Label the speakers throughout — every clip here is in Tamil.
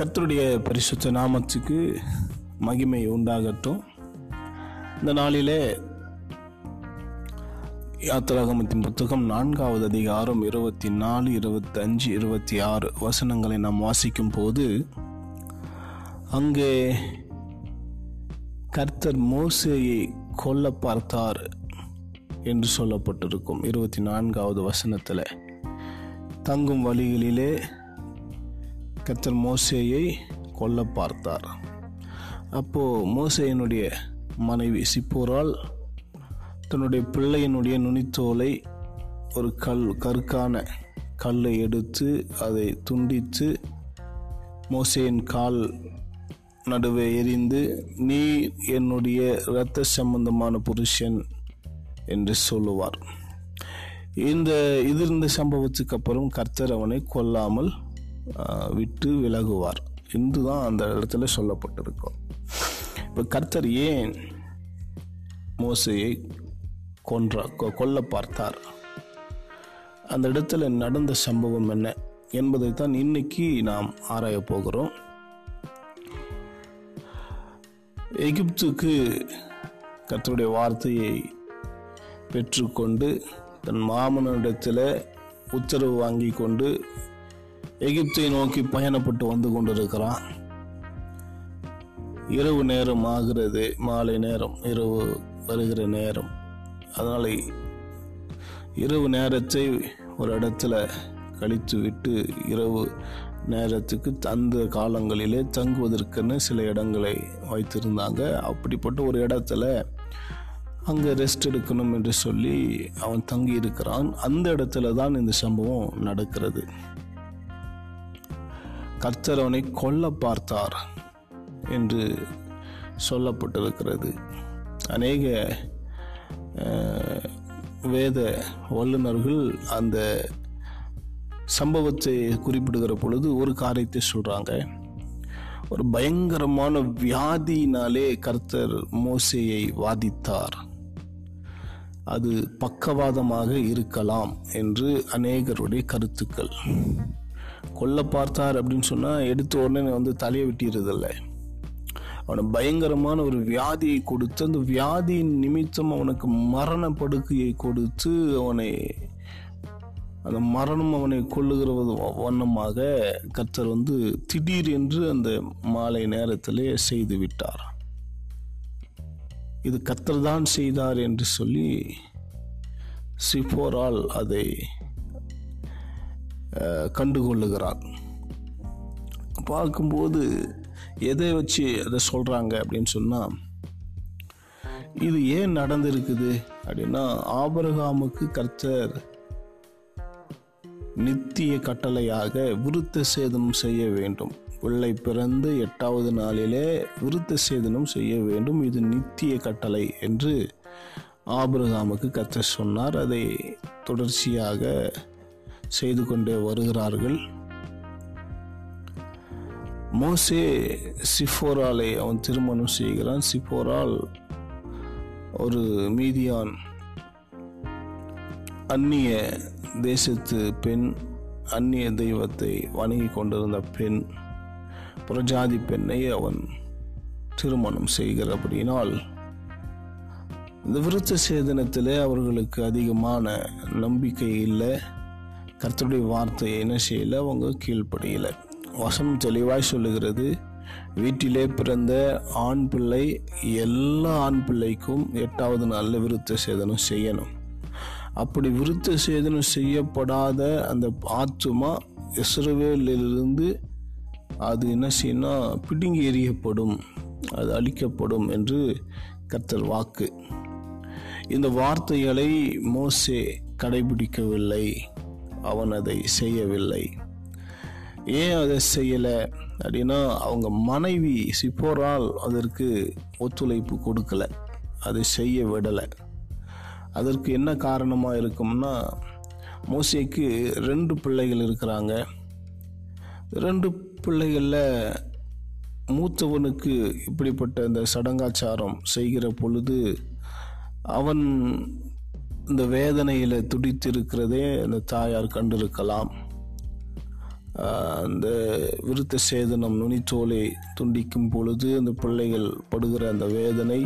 Speaker 1: கர்த்தருடைய பரிசுத்த நாமத்துக்கு மகிமை உண்டாகட்டும். இந்த நாளிலே யாத்திராகமத்தின் புத்தகம் நான்காவது அதிகாரம் இருபத்தி நாலு இருபத்தஞ்சு இருபத்தி ஆறு வசனங்களை நாம் வாசிக்கும் போது அங்கே கர்த்தர் மோசையை கொல்ல பார்த்தார் என்று சொல்லப்பட்டிருக்கும் இருபத்தி நான்காவது வசனத்தில். தங்கும் வழிகளிலே கர்த்தர் மோசேயை கொல்ல பார்த்தார். அப்போது மோசையினுடைய மனைவி சிப்போரால் தன்னுடைய பிள்ளையினுடைய நுனித்தோலை ஒரு கல் கற்கான கல்லை எடுத்து அதை துண்டித்து மோசேயின் கால் நடுவே எரிந்து நீ என்னுடைய இரத்த சம்பந்தமான புருஷன் என்று சொல்லுவார். இந்த இது இந்த சம்பவத்துக்கு அப்புறம் கர்த்தர் அவனை கொல்லாமல் விட்டு விலகுவார். இதுதான் அந்த இடத்துல சொல்லப்பட்டிருக்கும் இப்போ கர்த்தர் ஏன் மோசையை கொன்ற கொ- கொல்ல பார்த்தார்? அந்த இடத்துல நடந்த சம்பவம் என்ன என்பதை தான் இன்னைக்கு நாம் ஆராய போகிறோம். எகிப்துக்கு கர்த்தருடைய வார்த்தையை பெற்றுக்கொண்டு தன் மாமனிடத்தில் உத்தரவு வாங்கி கொண்டு எகிப்தை நோக்கி பயணப்பட்டு வந்து கொண்டிருக்கிறான். இரவு நேரம் ஆகிறது மாலை நேரம் இரவு வருகிற நேரம். அதனால் இரவு நேரத்தை ஒரு இடத்துல கழித்து விட்டு இரவு நேரத்துக்கு அந்த காலங்களிலே தங்குவதற்குன்னு சில இடங்களை வைத்திருந்தாங்க. அப்படிப்பட்ட ஒரு இடத்துல அங்கே ரெஸ்ட் எடுக்கணும் என்று சொல்லி அவன் தங்கி இருக்கிறான் அந்த இடத்துல தான் இந்த சம்பவம் நடக்கிறது. கர்த்தர் அவனை கொல்ல பார்த்தார் என்று சொல்லப்பட்டிருக்கிறது. அநேக வேத வல்லுநர்கள் அந்த சம்பவத்தை குறிப்பிடுகிற பொழுது ஒரு காரியத்தை சொல்கிறாங்க ஒரு பயங்கரமான வியாதியினாலே கர்த்தர் மோசையை வாதித்தார். அது பக்கவாதமாக இருக்கலாம் என்று அநேகருடைய கருத்துக்கள். கொல்ல பார்த்தார் அப்படின்னு சொன்னா எடுத்த உடனே வந்து தலையை வெட்டிடுறதில்ல. அவனை பயங்கரமான ஒரு வியாதியை கொடுத்து அந்த வியாதியின் நிமித்தம் அவனுக்கு மரண படுக்கையை கொடுத்து அவனை அந்த மரணம் அவனை கொள்ளுகிற வண்ணமாக கர்த்தர் வந்து திடீர் என்று அந்த மாலை நேரத்திலே செய்து விட்டார். இது கர்த்தர் தான் செய்தார் என்று சொல்லி சிஃபோரால் அதை கண்டுகொள்ளுகிறார். பார்க்கும்போது எதை வச்சு அதை சொல்றாங்க அப்படின்னு சொன்னா இது ஏன் நடந்திருக்குது அப்படின்னா ஆபரகாமுக்கு கர்த்தர் நித்திய கட்டளையாக விருத்த சேதனம் செய்ய வேண்டும். பிள்ளை பிறந்து எட்டாவது நாளிலே விருத்த சேதனம் செய்ய வேண்டும். இது நித்திய கட்டளை என்று ஆபிரகாமுக்கு கத்த சொன்னார். அதை தொடர்ச்சியாக செய்து கொண்டே வருகிறார்கள். மோசே சிஃபோராலை அவன் திருமணம் செய்கிறான். சிஃபோரால் ஒரு மீதியான் அந்நிய தேசத்து பெண் அந்நிய தெய்வத்தை வணங்கி கொண்டிருந்த பெண் புரஜாதி பெண்ணை அவன் திருமணம் செய்கிறபடியினால் இந்த விருத்த சேதனத்திலே அவர்களுக்கு அதிகமான நம்பிக்கை இல்லை. கர்த்தருடைய வார்த்தையை என்ன செய்யல? அவங்க கீழ்ப்படியலை. வசம் தெளிவாய் சொல்லுகிறது வீட்டிலே பிறந்த ஆண் பிள்ளை எல்லா ஆண் பிள்ளைக்கும் எட்டாவது நாளில் விருத்த சேதனம் செய்யணும். அப்படி விருத்த சேதனம் செய்யப்படாத அந்த ஆத்துமா இஸ்ரவேலிலிருந்து அது என்ன செய்யணும் பிடுங்கி எறியப்படும் அது அழிக்கப்படும் என்று கர்த்தர் வாக்கு. இந்த வார்த்தைகளை மோசே கடைபிடிக்கவில்லை. அவன் அதை செய்யவில்லை. ஏன் அதை செய்யலை? அப்படின்னா அவங்க மனைவி சிப்போரால் அதற்கு ஒத்துழைப்பு கொடுக்கல. அதை செய்ய விடலை. அதற்கு என்ன காரணமாக இருக்கும்னா மோசைக்கு ரெண்டு பிள்ளைகள் இருக்கிறாங்க. ரெண்டு பிள்ளைகளில் மூத்தவனுக்கு இப்படிப்பட்ட இந்த சடங்காச்சாரம் செய்கிற பொழுது அவன் இந்த வேதனையில் துடித்திருக்கிறதே அந்த தாயார் கண்டிருக்கலாம். அந்த விருத்த சேதனம் நுனித்தோலை துண்டிக்கும் பொழுது அந்த பிள்ளைகள் படுகிற அந்த வேதனை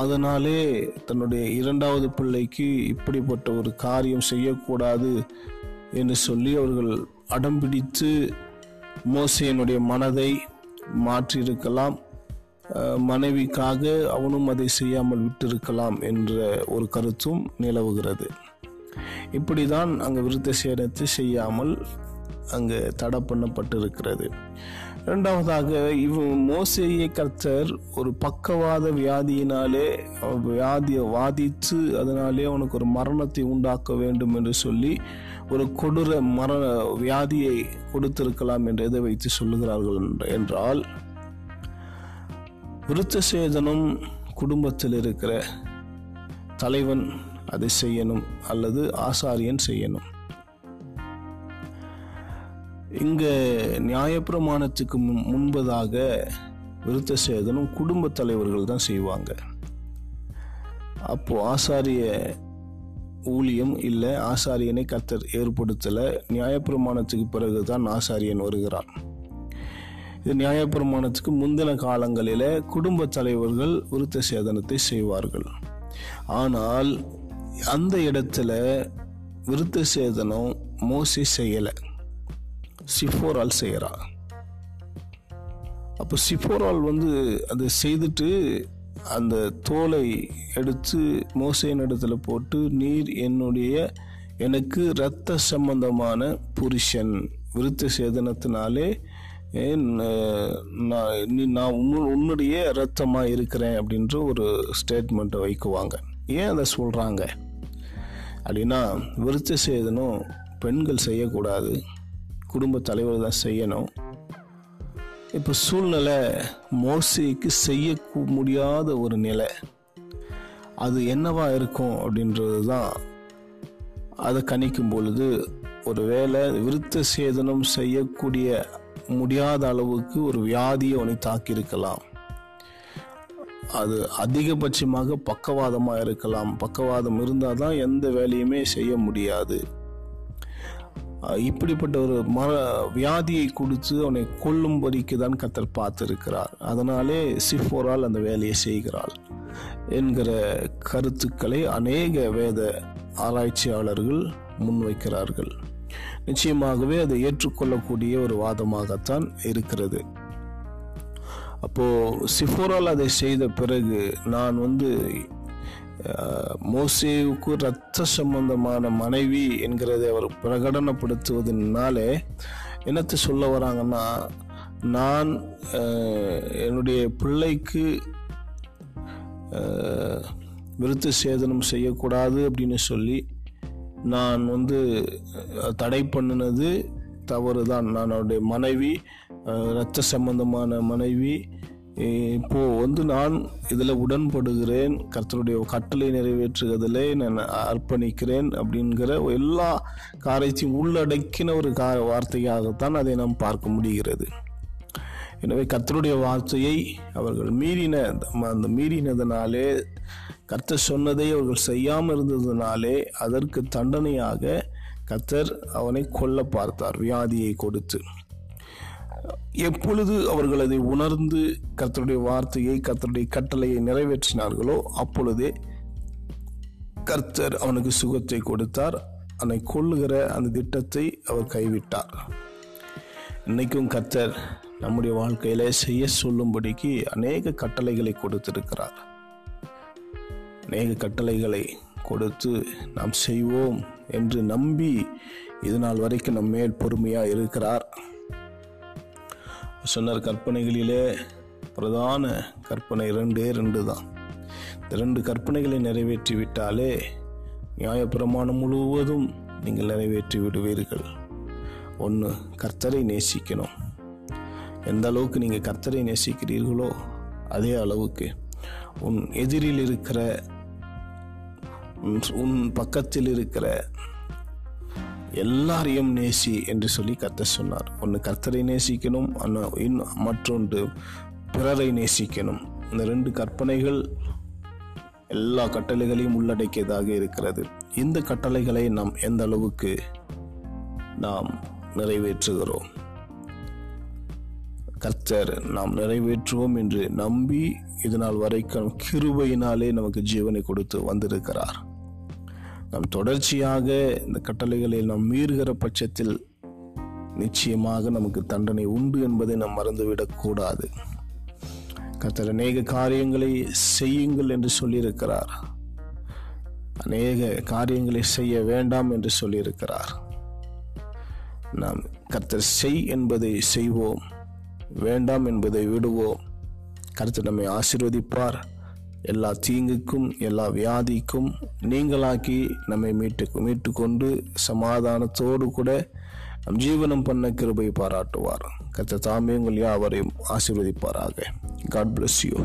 Speaker 1: அதனாலே தன்னுடைய இரண்டாவது பிள்ளைக்கு இப்படிப்பட்ட ஒரு காரியம் செய்யக்கூடாது என்று சொல்லி அவர்கள் அடம்பிடித்து மோசையனுடைய மனதை மாற்றியிருக்கலாம். மனைவிக்காக அவனும் அதை செய்யாமல் விட்டிருக்கலாம் என்ற ஒரு கருத்தும் நிலவுகிறது. இப்படிதான் அங்கு விருத்த சேனத்தை செய்யாமல் அங்கு தடை பண்ணப்பட்டிருக்கிறது. இரண்டாவதாக இவ் மோசையை கர்த்தர் ஒரு பக்கவாத வியாதியினாலே வியாதியை வாதித்து அதனாலே அவனுக்கு ஒரு மரணத்தை உண்டாக்க வேண்டும் என்று சொல்லி ஒரு கொடூர மரண வியாதியை கொடுத்திருக்கலாம் என்று எதை வைத்து சொல்லுகிறார்கள் என்று- என்றால் விருத்தசேதனம் குடும்பத்தில் இருக்கிற தலைவன் அதை செய்யணும் அல்லது ஆசாரியன் செய்யணும். இங்க நியாயப்பிரமாணத்துக்கு முன்- முன்பதாக விருத்த சேதனம் குடும்ப தலைவர்கள் தான் செய்வாங்க. அப்போ ஆசாரிய ஊழியம் இல்லை ஆசாரியனை கத்தர் ஏற்படுத்தலை நியாயப்பிரமாணத்துக்கு பிறகு தான் ஆசாரியன் வருகிறான். இது நியாயப்பிரமாணத்துக்கு முந்தின காலங்களில குடும்ப தலைவர்கள் விருத்த சேதனத்தை செய்வார்கள். ஆனால் அந்த இடத்துல விருத்த சேதனம் மோசி செய்யலை. சிஃபோரால் செய்கிறா அப்போ சிஃபோரால் வந்து அதை செய்துட்டு அந்த தோலை எடுத்து மோசையின் இடத்துல போட்டு நீர் என்னுடைய எனக்கு இரத்த சம்பந்தமான புருஷன் விருத்த சேதனத்தினாலே நீ- நான் உன்னு- உன்னுடைய ரத்தமாக இருக்கிறேன் அப்படின்ற ஒரு ஸ்டேட்மெண்ட்டை வைக்குவாங்க. ஏன் அதை சொல்கிறாங்க அப்படின்னா விருத்த சேதனம் பெண்கள் செய்யக்கூடாது. குடும்ப தலைவர் தான் செய்யணும். இப்போ சூழ்நிலை மோசிக்கு செய்ய முடியாத ஒரு நிலை. அது என்னவா இருக்கும் அப்படின்றது தான் அதை கணிக்கும் பொழுது ஒருவேளை விருத்த சேதனம் செய்யக்கூடிய முடியாத அளவுக்கு ஒரு வியாதியை அவனை தாக்கியிருக்கலாம். அது அதிகபட்சமாக பக்கவாதமாக இருக்கலாம். பக்கவாதம் இருந்தால் தான் எந்த வேலையுமே செய்ய முடியாது. இப்படிப்பட்ட ஒரு மர வியாதியை கொடுத்து அவனை கொல்லும்படிக்கு தான் கத்தர் பார்த்துருக்கிறார். அதனாலே சிஃபோரால் அந்த வேலையை செய்கிறாள் என்கிற கருத்துக்களை அநேக வேத ஆராய்ச்சியாளர்கள் முன்வைக்கிறார்கள். நிச்சயமாகவே அதை ஏற்றுக்கொள்ளக்கூடிய ஒரு வாதமாகத்தான் இருக்கிறது. அப்போது சிஃபோரால் அதை செய்த பிறகு நான் வந்து மோசேவுக்கு இரத்த சம்பந்தமான மனைவி என்கிறதை அவர் பிரகடனப்படுத்துவதனாலே என்னத்தை சொல்ல வராங்கன்னா நான் என்னுடைய பிள்ளைக்கு விருத்த சேதனம் செய்யக்கூடாது அப்படின்னு சொல்லி நான் வந்து தடை பண்ணினது தவறு தான் நான் அவருடைய மனைவி இரத்த சம்பந்தமான மனைவி. இப்போது வந்து நான் இதில் உடன்படுகிறேன். கர்த்தருடைய கட்டளை நிறைவேற்றுவதிலே நான் அர்ப்பணிக்கிறேன் அப்படிங்கிற எல்லா காரியத்தையும் உள்ளடக்கின ஒரு கா வார்த்தையாகத்தான் அதை நாம் பார்க்க முடிகிறது. எனவே கர்த்தருடைய வார்த்தையை அவர்கள் மீறின அந்த மீறினதனாலே கர்த்தர் சொன்னதை அவர்கள் செய்யாமல் இருந்ததுனாலே அதற்கு தண்டனையாக கர்த்தர் அவனை கொல்ல பார்த்தார் வியாதியை கொடுத்து. எப்பொழுது அவர்கள் அதை உணர்ந்து கர்த்தருடைய வார்த்தையை கர்த்தருடைய கட்டளையை நிறைவேற்றினார்களோ அப்பொழுதே கர்த்தர் அவனுக்கு சுகத்தை கொடுத்தார் அவனை கொள்ளுகிற அந்த திட்டத்தை அவர் கைவிட்டார். இன்னைக்கும் கர்த்தர் நம்முடைய வாழ்க்கையில செய்ய சொல்லும்படிக்கு அநேக கட்டளைகளை கொடுத்திருக்கிறார். அநேக கட்டளைகளை கொடுத்து நாம் செய்வோம் என்று நம்பி இது நாள் வரைக்கும் நம் மேல் பொறுமையாக இருக்கிறார். சொன்னார் கற்பனைகளிலே பிரதான கற்பனை ரெண்டே ரெண்டு தான். இந்த ரெண்டு கற்பனைகளை நிறைவேற்றி விட்டாலே நியாயப்பிரமாணம் முழுவதும் நீங்கள் நிறைவேற்றி விடுவீர்கள். ஒன்று கர்த்தரை நேசிக்கணும். எந்த அளவுக்கு நீங்கள் கர்த்தரை நேசிக்கிறீர்களோ அதே அளவுக்கு உன் எதிரில் இருக்கிற உன்- பக்கத்தில் இருக்கிற எல்லாரையும் நேசி என்று சொல்லி கர்த்தர் சொன்னார். ஒன்று கர்த்தரை நேசிக்கணும் இன்னும் மற்றொன்று பிறரை நேசிக்கணும். இந்த ரெண்டு கற்பனைகள் எல்லா கட்டளைகளையும் உள்ளடக்கியதாக இருக்கிறது. இந்த கட்டளைகளை நாம் எந்த அளவுக்கு நாம் நிறைவேற்றுகிறோம்? கர்த்தர் நாம் நிறைவேற்றுவோம் என்று நம்பி இதனால் வரைக்கும் கிருபையினாலே நமக்கு ஜீவனை கொடுத்து வந்திருக்கிறார். நாம் தொடர்ச்சியாக இந்த கட்டளைகளை நாம் மீறுகிற பட்சத்தில் நிச்சயமாக நமக்கு தண்டனை உண்டு என்பதை நாம் மறந்துவிடக்கூடாது கத்தர் கர்த்தர் அநேக காரியங்களை செய்யுங்கள் என்று சொல்லியிருக்கிறார். அநேக காரியங்களை செய்ய வேண்டாம் என்று சொல்லியிருக்கிறார். நாம் கர்த்தர் செய் என்பதை செய்வோம் வேண்டாம் என்பதை விடுவோம். கர்த்தர் நம்மை ஆசீர்வதிப்பார். எல்லா தீங்குக்கும் எல்லா வியாதிக்கும் நீங்களாக்கி நம்மை மீட்டு மீட்டு கொண்டு சமாதானத்தோடு கூட நம் ஜீவனம் பண்ண கிருபை பாராட்டுவார். கத்த தாமே உங்கள் யாவரையும் ஆசீர்வதிப்பாராக. God bless you